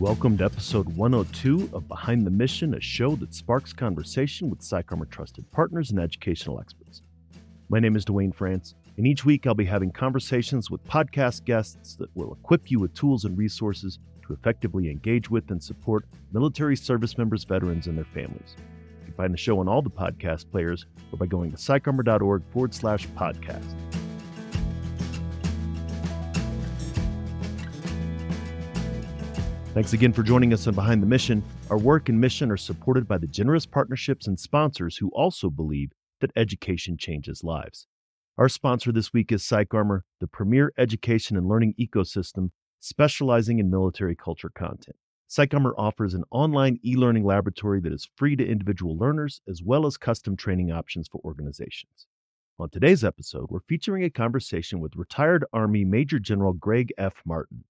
Welcome to episode 102 of Behind the Mission, a show that sparks conversation with PsychArmor trusted partners and educational experts. My name is Duane France, and each week I'll be having conversations with podcast guests that will equip you with tools and resources to effectively engage with and support military service members, veterans, and their families. You can find the show on all the podcast players or by going to psycharmor.org forward slash podcast. Thanks again for joining us on Behind the Mission. Our work and mission are supported by the generous partnerships and sponsors who also believe that education changes lives. Our sponsor this week is PsychArmor, the premier education and learning ecosystem specializing in military culture content. PsychArmor offers an online e learning laboratory that is free to individual learners as well as custom training options for organizations. On today's episode, we're featuring a conversation with retired Army Major General Gregg F. Martin.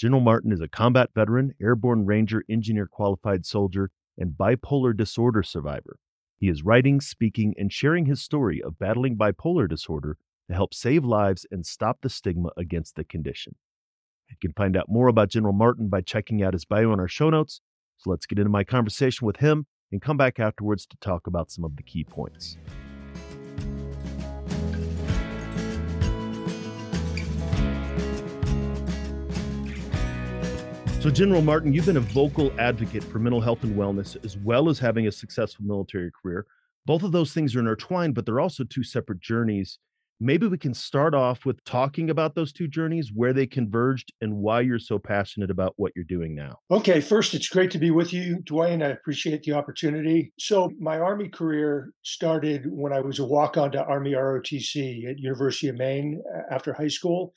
General Martin is a combat veteran, airborne ranger, engineer qualified soldier, and bipolar disorder survivor. He is writing, speaking, and sharing his story of battling bipolar disorder to help save lives and stop the stigma against the condition. You can find out more about General Martin by checking out his bio in our show notes. So let's get into my conversation with him and come back afterwards to talk about some of the key points. So, General Martin, you've been a vocal advocate for mental health and wellness, as well as having a successful military career. Both of those things are intertwined, but they're also two separate journeys. Maybe we can start off with talking about those two journeys, where they converged, and why you're so passionate about what you're doing now. Okay, first, it's great to be with you, Duane. I appreciate the opportunity. So, my Army career started when I was a walk on to Army ROTC at University of Maine after high school.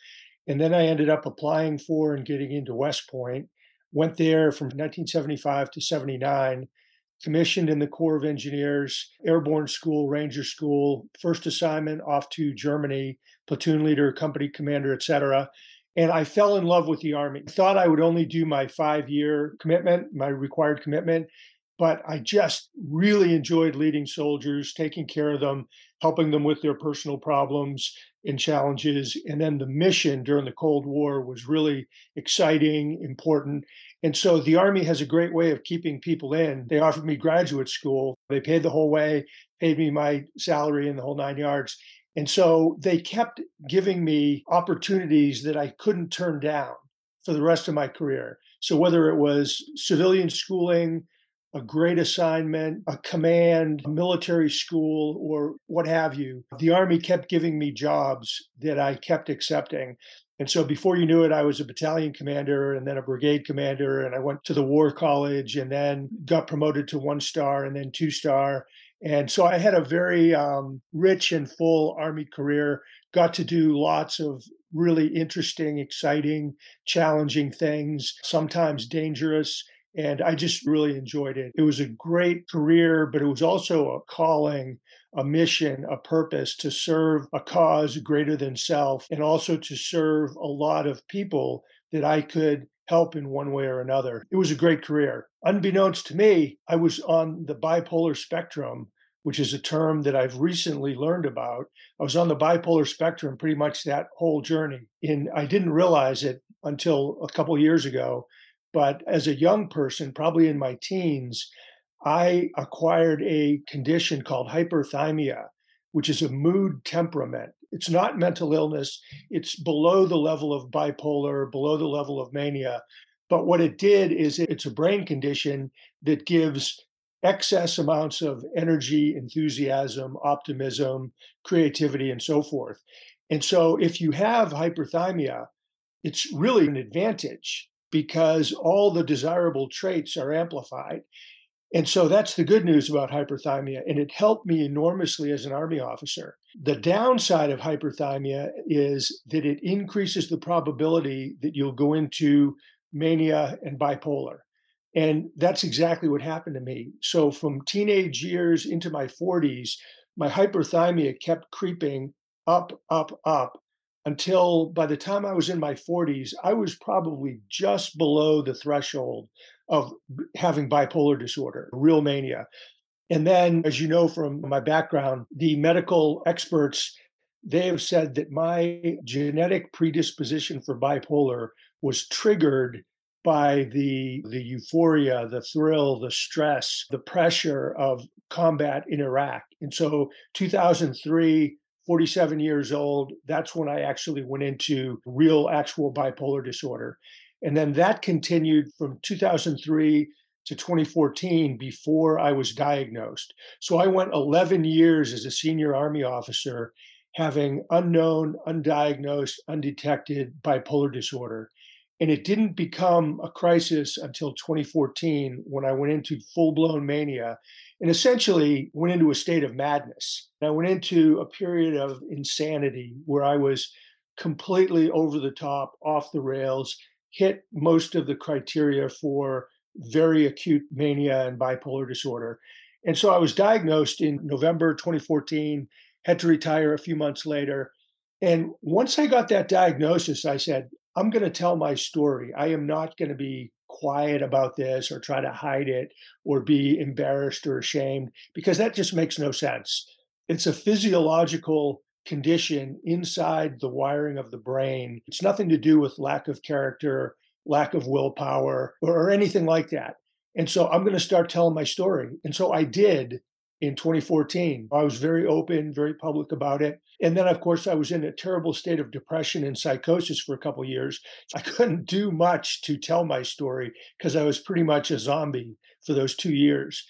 And then I ended up applying for and getting into West Point. Went there from 1975 to 79, commissioned in the Corps of Engineers, Airborne School, Ranger School, first assignment off to Germany, platoon leader, company commander, etc. And I fell in love with the Army. Thought I would only do my five year commitment, my required commitment, but I just really enjoyed leading soldiers, taking care of them, helping them with their personal problems and challenges. And then the mission during the Cold War was really exciting, important. And so the Army has a great way of keeping people in. They offered me graduate school, they paid the whole way, paid me my salary and the whole nine yards. And so they kept giving me opportunities that I couldn't turn down for the rest of my career. So whether it was civilian schooling, a great assignment, a command, a military school, or what have you. The Army kept giving me jobs that I kept accepting. And so before you knew it, I was a battalion commander and then a brigade commander. And I went to the War College and then got promoted to one star and then two star. And so I had a very um, rich and full Army career, got to do lots of really interesting, exciting, challenging things, sometimes dangerous. And I just really enjoyed it. It was a great career, but it was also a calling, a mission, a purpose to serve a cause greater than self, and also to serve a lot of people that I could help in one way or another. It was a great career. Unbeknownst to me, I was on the bipolar spectrum, which is a term that I've recently learned about. I was on the bipolar spectrum pretty much that whole journey. And I didn't realize it until a couple years ago but as a young person, probably in my teens, I acquired a condition called hyperthymia, which is a mood temperament. It's not mental illness, it's below the level of bipolar, below the level of mania. But what it did is it's a brain condition that gives excess amounts of energy, enthusiasm, optimism, creativity, and so forth. And so if you have hyperthymia, it's really an advantage because all the desirable traits are amplified. And so that's the good news about hyperthymia. And it helped me enormously as an Army officer. The downside of hyperthymia is that it increases the probability that you'll go into mania and bipolar. And that's exactly what happened to me. So from teenage years into my 40s, my hyperthymia kept creeping up, up, up until by the time I was in my 40s, I was probably just below the threshold of having bipolar disorder, real mania. And then, as you know from my background, the medical experts they have said that my genetic predisposition for bipolar was triggered by the the euphoria, the thrill, the stress, the pressure of combat in Iraq. And so 2003 47 years old, that's when I actually went into real actual bipolar disorder. And then that continued from 2003 to 2014 before I was diagnosed. So I went 11 years as a senior Army officer having unknown, undiagnosed, undetected bipolar disorder. And it didn't become a crisis until 2014 when I went into full blown mania and essentially went into a state of madness. I went into a period of insanity where I was completely over the top, off the rails, hit most of the criteria for very acute mania and bipolar disorder. And so I was diagnosed in November 2014, had to retire a few months later. And once I got that diagnosis, I said, I'm going to tell my story. I am not going to be quiet about this or try to hide it or be embarrassed or ashamed because that just makes no sense. It's a physiological condition inside the wiring of the brain. It's nothing to do with lack of character, lack of willpower, or, or anything like that. And so I'm going to start telling my story. And so I did in 2014. I was very open, very public about it. And then, of course, I was in a terrible state of depression and psychosis for a couple years. I couldn't do much to tell my story because I was pretty much a zombie for those two years.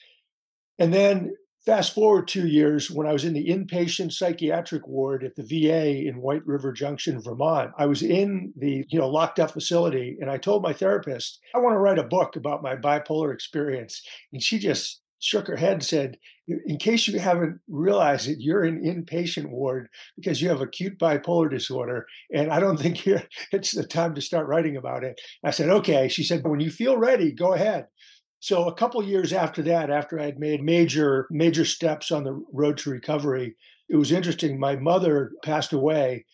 And then Fast forward two years when I was in the inpatient psychiatric ward at the VA in White River Junction, Vermont. I was in the, you know, locked up facility and I told my therapist, I want to write a book about my bipolar experience. And she just shook her head and said, in case you haven't realized it, you're in inpatient ward because you have acute bipolar disorder. And I don't think it's the time to start writing about it. I said, okay. She said, when you feel ready, go ahead. So a couple years after that, after I had made major major steps on the road to recovery, it was interesting. My mother passed away,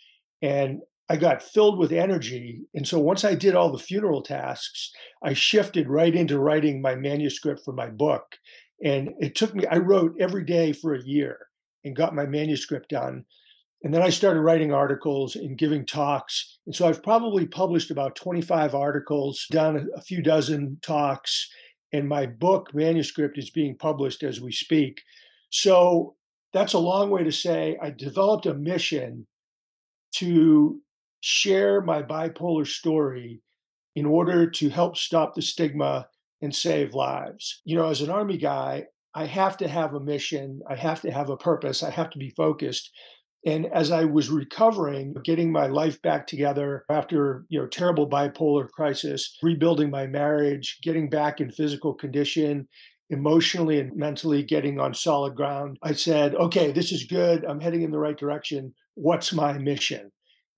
and I got filled with energy. And so once I did all the funeral tasks, I shifted right into writing my manuscript for my book. And it took me, I wrote every day for a year and got my manuscript done. And then I started writing articles and giving talks. And so I've probably published about 25 articles, done a few dozen talks, and my book manuscript is being published as we speak. So that's a long way to say I developed a mission to share my bipolar story in order to help stop the stigma and save lives. You know, as an army guy, I have to have a mission, I have to have a purpose, I have to be focused. And as I was recovering, getting my life back together after, you know, terrible bipolar crisis, rebuilding my marriage, getting back in physical condition, emotionally and mentally getting on solid ground, I said, okay, this is good. I'm heading in the right direction. What's my mission?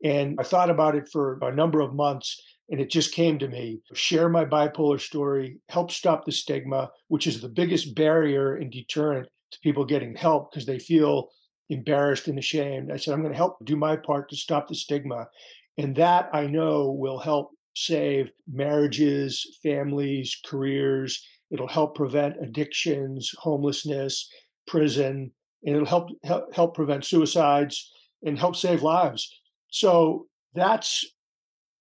And I thought about it for a number of months and it just came to me share my bipolar story, help stop the stigma, which is the biggest barrier and deterrent to people getting help because they feel embarrassed and ashamed. I said, I'm going to help do my part to stop the stigma. And that I know will help save marriages, families, careers. It'll help prevent addictions, homelessness, prison, and it'll help help, help prevent suicides and help save lives. So that's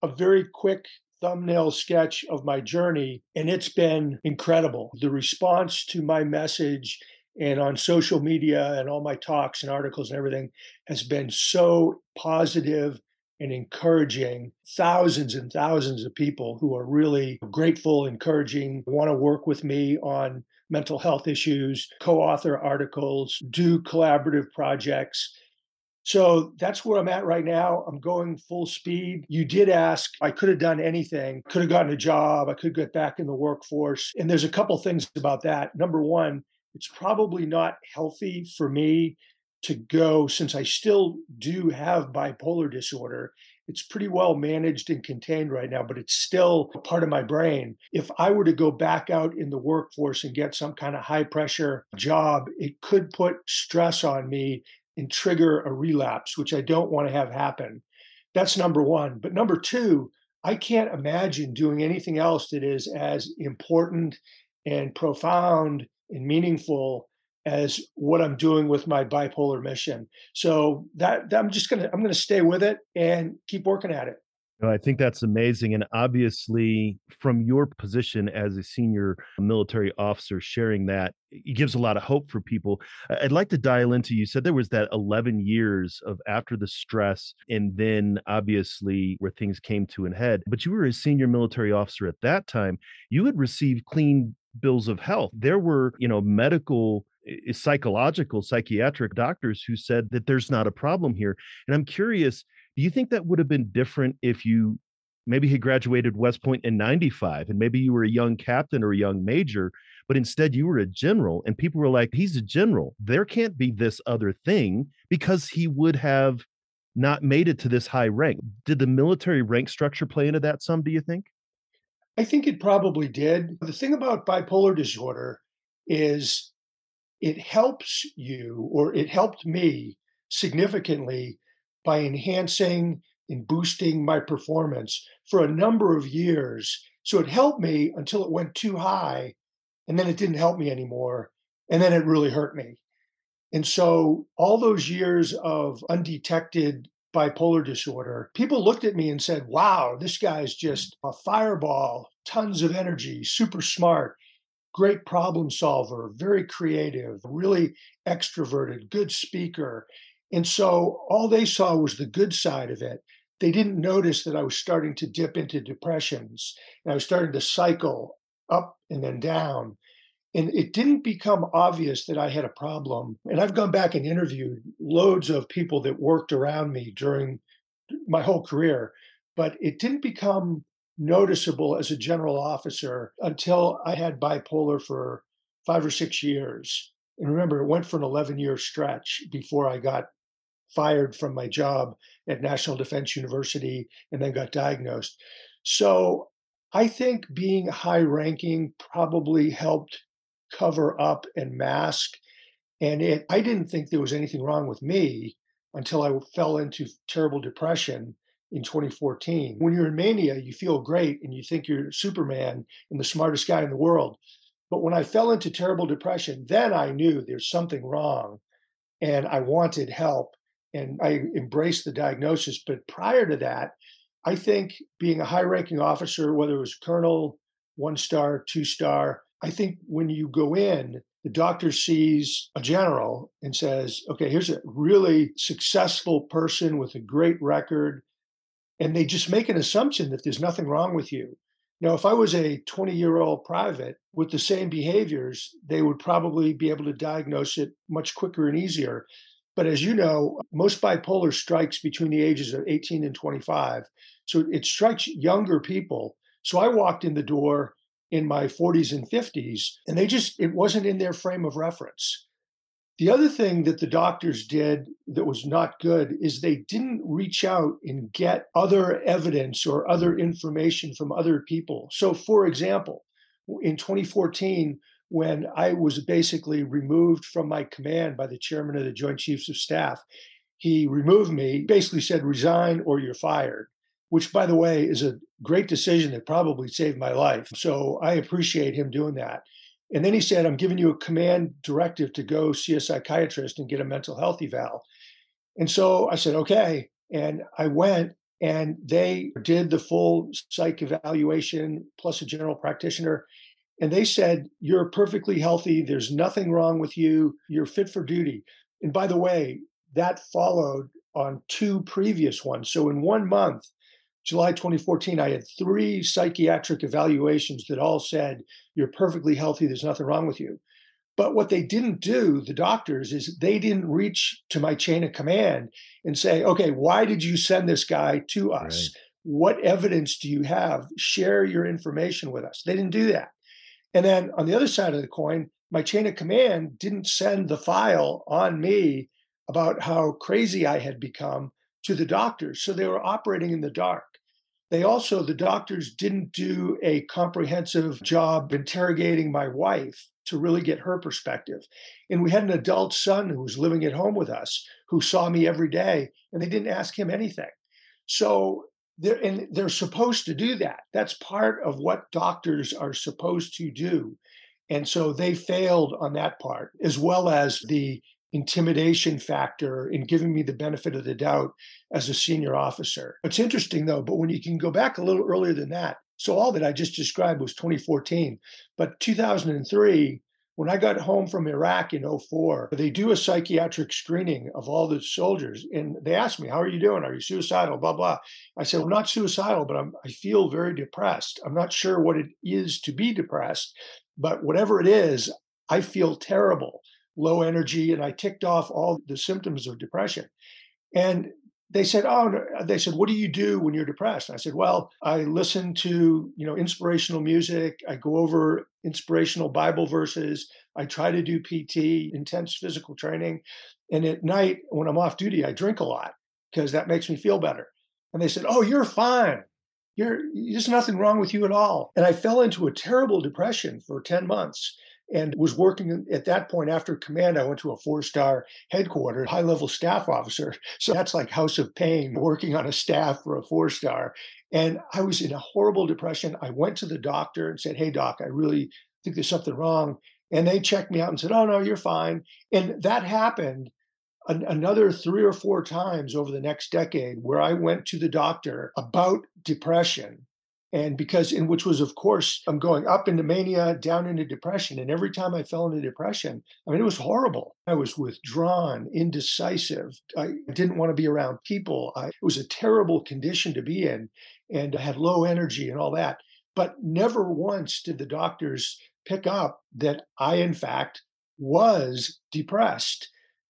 a very quick thumbnail sketch of my journey, and it's been incredible. The response to my message and on social media and all my talks and articles and everything has been so positive and encouraging thousands and thousands of people who are really grateful, encouraging, want to work with me on mental health issues, co author articles, do collaborative projects. So that's where I'm at right now. I'm going full speed. You did ask, I could have done anything, could have gotten a job, I could get back in the workforce. And there's a couple things about that. Number one, it's probably not healthy for me to go since I still do have bipolar disorder. It's pretty well managed and contained right now, but it's still a part of my brain. If I were to go back out in the workforce and get some kind of high pressure job, it could put stress on me and trigger a relapse, which I don't want to have happen. That's number one. But number two, I can't imagine doing anything else that is as important and profound and meaningful as what I'm doing with my bipolar mission. So that, that I'm just gonna I'm gonna stay with it and keep working at it. I think that's amazing. And obviously, from your position as a senior military officer, sharing that it gives a lot of hope for people. I'd like to dial into you said there was that 11 years of after the stress, and then obviously where things came to an head. But you were a senior military officer at that time. You had received clean bills of health. There were, you know, medical psychological psychiatric doctors who said that there's not a problem here and i'm curious do you think that would have been different if you maybe he graduated West Point in 95 and maybe you were a young captain or a young major, but instead you were a general and people were like, he's a general. There can't be this other thing because he would have not made it to this high rank. Did the military rank structure play into that some, do you think? I think it probably did. The thing about bipolar disorder is it helps you, or it helped me significantly by enhancing and boosting my performance for a number of years. So it helped me until it went too high, and then it didn't help me anymore. And then it really hurt me. And so all those years of undetected bipolar disorder, people looked at me and said, wow, this guy's just a fireball, tons of energy, super smart, great problem solver, very creative, really extroverted, good speaker. And so all they saw was the good side of it. They didn't notice that I was starting to dip into depressions and I was starting to cycle up and then down. And it didn't become obvious that I had a problem. And I've gone back and interviewed loads of people that worked around me during my whole career, but it didn't become noticeable as a general officer until I had bipolar for five or six years. And remember, it went for an 11 year stretch before I got fired from my job at National Defense University and then got diagnosed. So I think being high ranking probably helped cover up and mask. And it, I didn't think there was anything wrong with me until I fell into terrible depression in 2014. When you're in mania, you feel great and you think you're Superman and the smartest guy in the world. But when I fell into terrible depression, then I knew there's something wrong and I wanted help and I embraced the diagnosis. But prior to that, I think being a high ranking officer, whether it was colonel, one star, two star, I think when you go in, the doctor sees a general and says, okay, here's a really successful person with a great record. And they just make an assumption that there's nothing wrong with you. Now, if I was a 20 year old private with the same behaviors, they would probably be able to diagnose it much quicker and easier. But as you know, most bipolar strikes between the ages of 18 and 25. So it strikes younger people. So I walked in the door in my 40s and 50s, and they just, it wasn't in their frame of reference. The other thing that the doctors did that was not good is they didn't reach out and get other evidence or other information from other people. So, for example, in 2014, when I was basically removed from my command by the chairman of the Joint Chiefs of Staff. He removed me, basically said, resign or you're fired, which, by the way, is a great decision that probably saved my life. So I appreciate him doing that. And then he said, I'm giving you a command directive to go see a psychiatrist and get a mental health eval. And so I said, okay. And I went and they did the full psych evaluation plus a general practitioner. And they said, You're perfectly healthy. There's nothing wrong with you. You're fit for duty. And by the way, that followed on two previous ones. So in one month, July 2014, I had three psychiatric evaluations that all said, You're perfectly healthy. There's nothing wrong with you. But what they didn't do, the doctors, is they didn't reach to my chain of command and say, Okay, why did you send this guy to us? Right. What evidence do you have? Share your information with us. They didn't do that. And then on the other side of the coin, my chain of command didn't send the file on me about how crazy I had become to the doctors. So they were operating in the dark. They also, the doctors didn't do a comprehensive job interrogating my wife to really get her perspective. And we had an adult son who was living at home with us who saw me every day, and they didn't ask him anything. So they're, and they're supposed to do that. That's part of what doctors are supposed to do. And so they failed on that part, as well as the intimidation factor in giving me the benefit of the doubt as a senior officer. It's interesting though, but when you can go back a little earlier than that, so all that I just described was 2014, but 2003, when I got home from Iraq in 04, they do a psychiatric screening of all the soldiers. And they asked me, How are you doing? Are you suicidal? Blah, blah. I said, I'm not suicidal, but I'm, I feel very depressed. I'm not sure what it is to be depressed, but whatever it is, I feel terrible, low energy. And I ticked off all the symptoms of depression. And they said, "Oh, uh, they said, what do you do when you're depressed?" And I said, "Well, I listen to you know inspirational music. I go over inspirational Bible verses. I try to do PT, intense physical training, and at night when I'm off duty, I drink a lot because that makes me feel better." And they said, "Oh, you're fine. You're there's nothing wrong with you at all." And I fell into a terrible depression for ten months and was working at that point after command. I went to a four star headquarters, high level staff officer. So that's like House of Pain, working on a staff for a four star. And I was in a horrible depression. I went to the doctor and said, Hey, doc, I really think there's something wrong. And they checked me out and said, Oh, no, you're fine. And that happened an- another three or four times over the next decade where I went to the doctor about depression and because in which was of course i'm going up into mania down into depression and every time i fell into depression i mean it was horrible. I was withdrawn indecisive. I didn't want to be around people. I, it was a terrible condition to be in and i had low energy and all that. But never once did the doctors pick up that i in fact was depressed.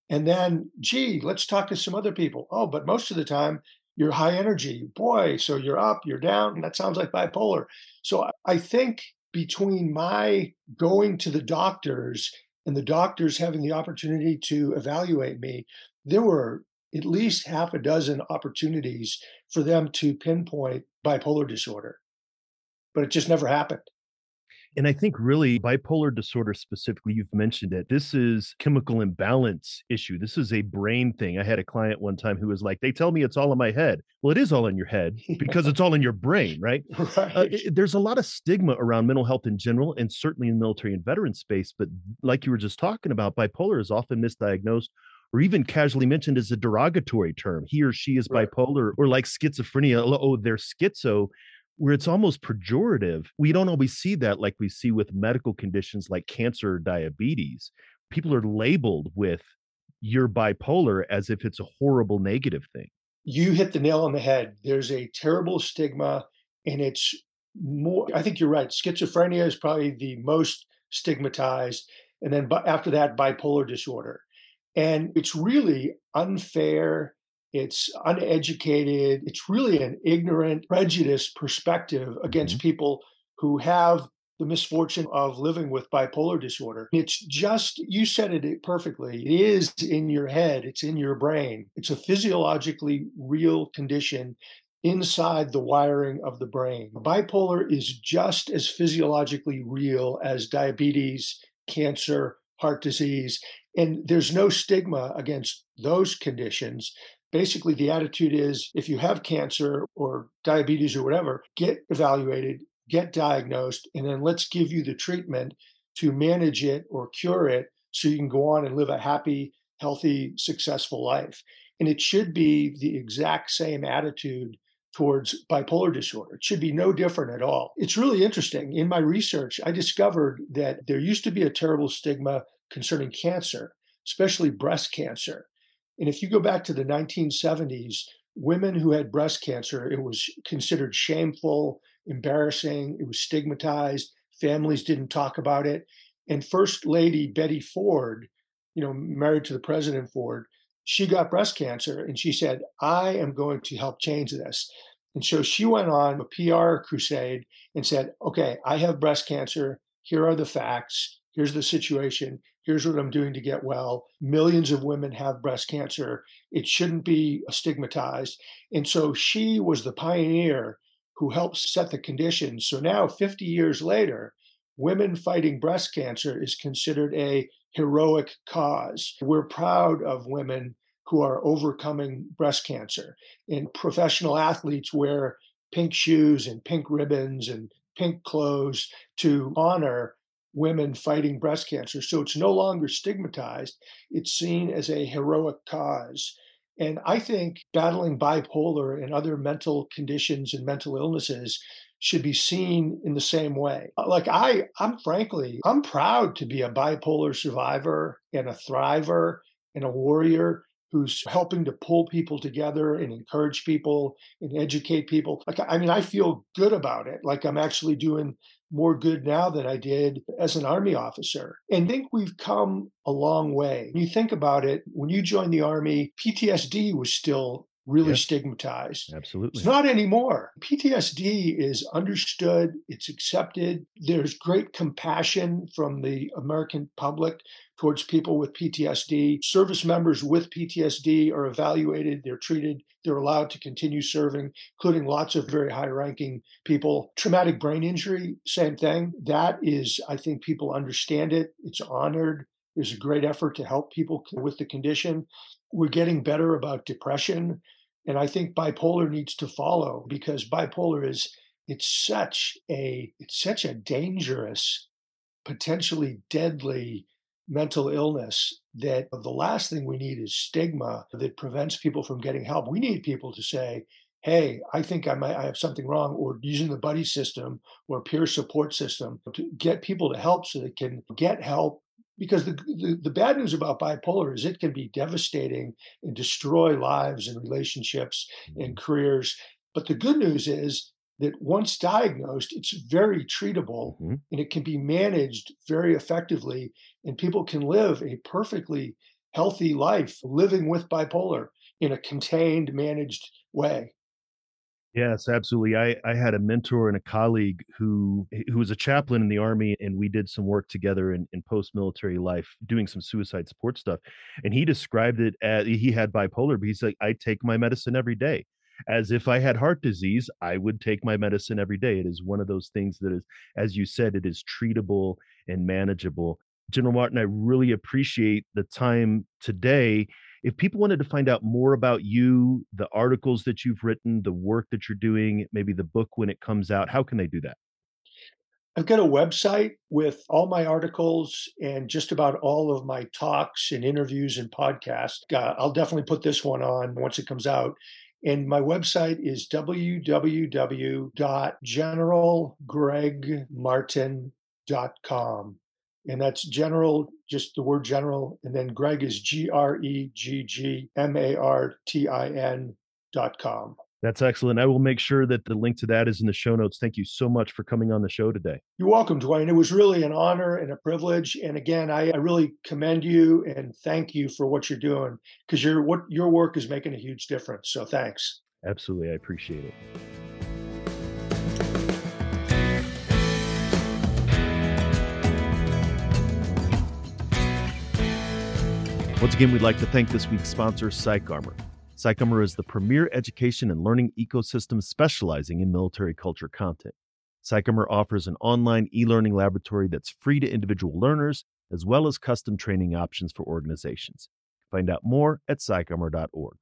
And then gee let's talk to some other people. Oh but most of the time you're high energy. Boy, so you're up, you're down. And that sounds like bipolar. So I think between my going to the doctors and the doctors having the opportunity to evaluate me, there were at least half a dozen opportunities for them to pinpoint bipolar disorder. But it just never happened. And I think really bipolar disorder specifically, you've mentioned it. This is chemical imbalance issue. This is a brain thing. I had a client one time who was like, they tell me it's all in my head. Well, it is all in your head because it's all in your brain, right? right. Uh, it, there's a lot of stigma around mental health in general, and certainly in military and veteran space. But like you were just talking about, bipolar is often misdiagnosed or even casually mentioned as a derogatory term. He or she is bipolar, or like schizophrenia. Oh, they're schizo where it's almost pejorative. We don't always see that like we see with medical conditions like cancer or diabetes. People are labeled with you're bipolar as if it's a horrible negative thing. You hit the nail on the head. There's a terrible stigma, and it's more, I think you're right. Schizophrenia is probably the most stigmatized. And then after that, bipolar disorder. And it's really unfair it's uneducated. It's really an ignorant, prejudiced perspective against mm-hmm. people who have the misfortune of living with bipolar disorder. It's just, you said it perfectly. It is in your head, it's in your brain. It's a physiologically real condition inside the wiring of the brain. Bipolar is just as physiologically real as diabetes, cancer, heart disease. And there's no stigma against those conditions basically the attitude is if you have cancer or diabetes or whatever, get evaluated, get diagnosed, and then let's give you the treatment to manage it or cure it so you can go on and live a happy, healthy, successful life. And it should be the exact same attitude towards bipolar disorder. It should be no different at all. It's really interesting. In my research, I discovered that there used to be a terrible stigma concerning cancer, especially breast cancer. And if you go back to the 1970s, women who had breast cancer, it was considered shameful, embarrassing, it was stigmatized. Families didn't talk about it. And First Lady Betty Ford, you know, married to the President Ford, she got breast cancer and she said, I am going to help change this. And so she went on a PR crusade and said, Okay, I have breast cancer. Here are the facts. Here's the situation here's what I'm doing to get well. Millions of women have breast cancer. It shouldn't be stigmatized. And so she was the pioneer who helped set the conditions. So now, 50 years later, women fighting breast cancer is considered a heroic cause. We're proud of women who are overcoming breast cancer. And professional athletes wear pink shoes and pink ribbons and pink clothes to honor women fighting breast cancer. So it's no longer stigmatized, it's seen as a heroic cause. And I think battling bipolar and other mental conditions and mental illnesses should be seen in the same way. Uh, like I, I'm frankly, I'm proud to be a bipolar survivor and a thriver and a warrior who's helping to pull people together and encourage people and educate people. Like, I mean, I feel good about it. Like, I'm actually doing more good now than I did as an Army officer. And think we've come a long way. When you think about it, when you joined the Army, PTSD was still really stigmatized. Absolutely. It's not anymore. PTSD is understood, it's accepted. There's great compassion from the American public towards people with PTSD. Service members with PTSD are evaluated, they're treated, they're allowed to continue serving, including lots of very high ranking people. Traumatic brain injury, same thing. That is, I think people understand it, it's honored. There's a great effort to help people with the condition. We're getting better about depression. And I think bipolar needs to follow because bipolar is it's such a it's such a dangerous, potentially deadly mental illness that the last thing we need is stigma that prevents people from getting help. We need people to say, hey, I think I might I have something wrong, or using the buddy system or peer support system to get people to help so they can get help. Because the, the, the bad news about bipolar is it can be devastating and destroy lives and relationships and mm-hmm. careers. But the good news is that once diagnosed, it's very treatable mm-hmm. and it can be managed very effectively, and people can live a perfectly healthy life living with bipolar in a contained, managed way. Yes, absolutely. I, I had a mentor and a colleague who who was a chaplain in the army, and we did some work together in, in post military life, doing some suicide support stuff. And he described it as he had bipolar, but he's like, I take my medicine every day as if I had heart disease, I would take my medicine every day. It is one of those things that is, as you said, it is treatable and manageable. General Martin, I really appreciate the time today. If people wanted to find out more about you, the articles that you've written, the work that you're doing, maybe the book when it comes out, how can they do that? I've got a website with all my articles and just about all of my talks and interviews and podcasts. Uh, I'll definitely put this one on once it comes out. And my website is www.generalgreggmartin.com. And that's general, just the word general. And then Gregg is G R E G G M A R T I N dot com. That's excellent. I will make sure that the link to that is in the show notes. Thank you so much for coming on the show today. You're welcome, Duane. It was really an honor and a privilege. And again, I, I really commend you and thank you for what you're doing because your what your work is making a huge difference. So thanks. Absolutely. I appreciate it. Once again, we'd like to thank this week's sponsor, PsychArmor. PsychArmor is the premier education and learning ecosystem specializing in military culture content. PsychArmor offers an online e learning laboratory that's free to individual learners, as well as custom training options for organizations. Find out more at psycharmor.org.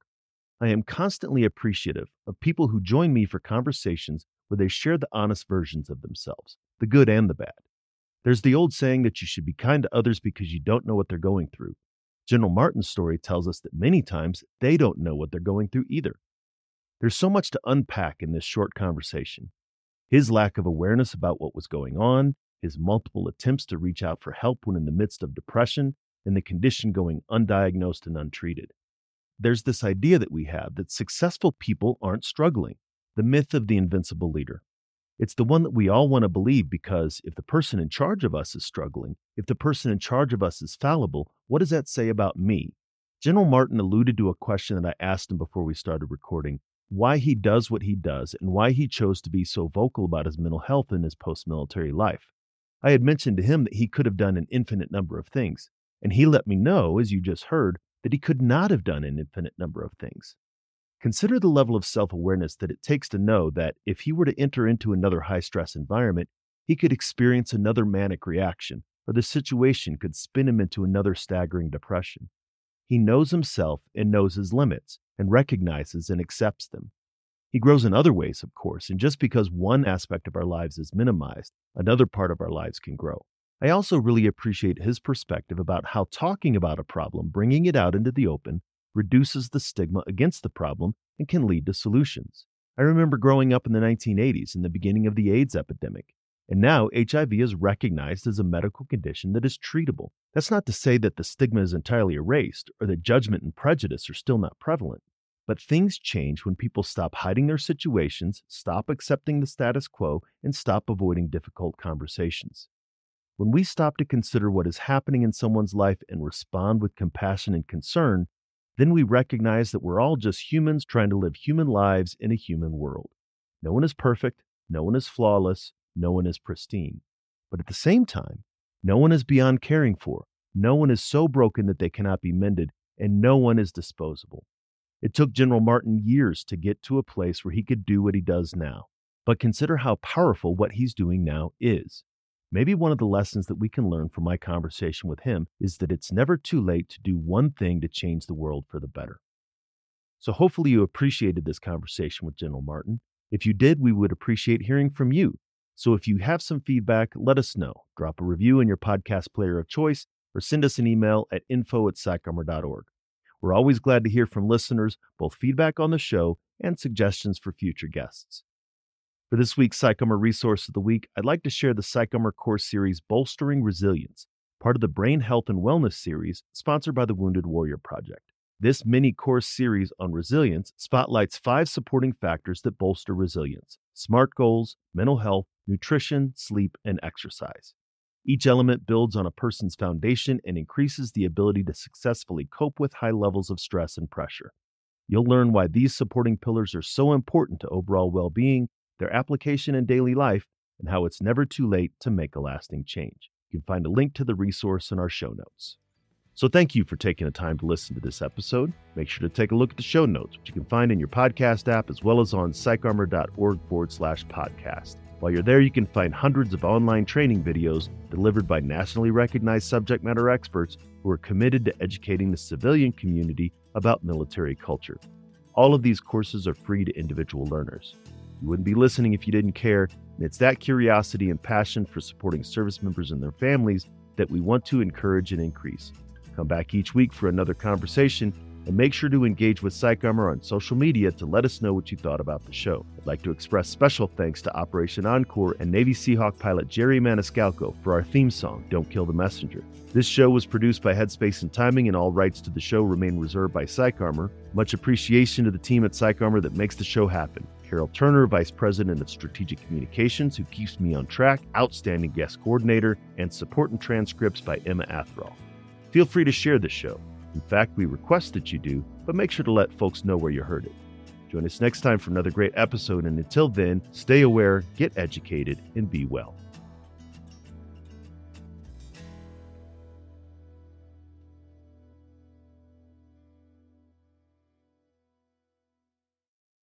I am constantly appreciative of people who join me for conversations where they share the honest versions of themselves, the good and the bad. There's the old saying that you should be kind to others because you don't know what they're going through. General Martin's story tells us that many times they don't know what they're going through either. There's so much to unpack in this short conversation. His lack of awareness about what was going on, his multiple attempts to reach out for help when in the midst of depression, and the condition going undiagnosed and untreated. There's this idea that we have that successful people aren't struggling, the myth of the invincible leader. It's the one that we all want to believe because if the person in charge of us is struggling, if the person in charge of us is fallible, what does that say about me? General Martin alluded to a question that I asked him before we started recording why he does what he does and why he chose to be so vocal about his mental health in his post military life. I had mentioned to him that he could have done an infinite number of things, and he let me know, as you just heard, that he could not have done an infinite number of things. Consider the level of self awareness that it takes to know that if he were to enter into another high stress environment, he could experience another manic reaction, or the situation could spin him into another staggering depression. He knows himself and knows his limits, and recognizes and accepts them. He grows in other ways, of course, and just because one aspect of our lives is minimized, another part of our lives can grow. I also really appreciate his perspective about how talking about a problem, bringing it out into the open, reduces the stigma against the problem and can lead to solutions. I remember growing up in the 1980s in the beginning of the AIDS epidemic, and now HIV is recognized as a medical condition that is treatable. That's not to say that the stigma is entirely erased or that judgment and prejudice are still not prevalent. But things change when people stop hiding their situations, stop accepting the status quo, and stop avoiding difficult conversations. When we stop to consider what is happening in someone's life and respond with compassion and concern, then we recognize that we're all just humans trying to live human lives in a human world. No one is perfect, no one is flawless, no one is pristine. But at the same time, no one is beyond caring for, no one is so broken that they cannot be mended, and no one is disposable. It took General Martin years to get to a place where he could do what he does now. But consider how powerful what he's doing now is. Maybe one of the lessons that we can learn from my conversation with him is that it's never too late to do one thing to change the world for the better. So, hopefully, you appreciated this conversation with General Martin. If you did, we would appreciate hearing from you. So, if you have some feedback, let us know. Drop a review in your podcast player of choice or send us an email at info at psycharmor.org. We're always glad to hear from listeners, both feedback on the show and suggestions for future guests. For this week's PsychArmor Resource of the Week, I'd like to share the PsychArmor course series Bolstering Resilience, part of the Brain Health and Wellness series sponsored by the Wounded Warrior Project. This mini course series on resilience spotlights five supporting factors that bolster resilience SMART goals, mental health, nutrition, sleep, and exercise. Each element builds on a person's foundation and increases the ability to successfully cope with high levels of stress and pressure. You'll learn why these supporting pillars are so important to overall well being, their application in daily life, and how it's never too late to make a lasting change. You can find a link to the resource in our show notes. So, thank you for taking the time to listen to this episode. Make sure to take a look at the show notes, which you can find in your podcast app as well as on psycharmor.org forward slash podcast. While you're there, you can find hundreds of online training videos delivered by nationally recognized subject matter experts who are committed to educating the civilian community about military culture. All of these courses are free to individual learners. You wouldn't be listening if you didn't care, and it's that curiosity and passion for supporting service members and their families that we want to encourage and increase. Come back each week for another conversation and make sure to engage with PsychArmor on social media to let us know what you thought about the show. I'd like to express special thanks to Operation Encore and Navy Seahawk pilot Jerry Maniscalco for our theme song, Don't Kill the Messenger. This show was produced by Headspace and Timing, and all rights to the show remain reserved by PsychArmor. Much appreciation to the team at PsychArmor that makes the show happen. Carol Turner, Vice President of Strategic Communications, who keeps me on track, outstanding guest coordinator, and support and transcripts by Emma Athral. Feel free to share this show. In fact, we request that you do, but make sure to let folks know where you heard it. Join us next time for another great episode, and until then, stay aware, get educated, and be well.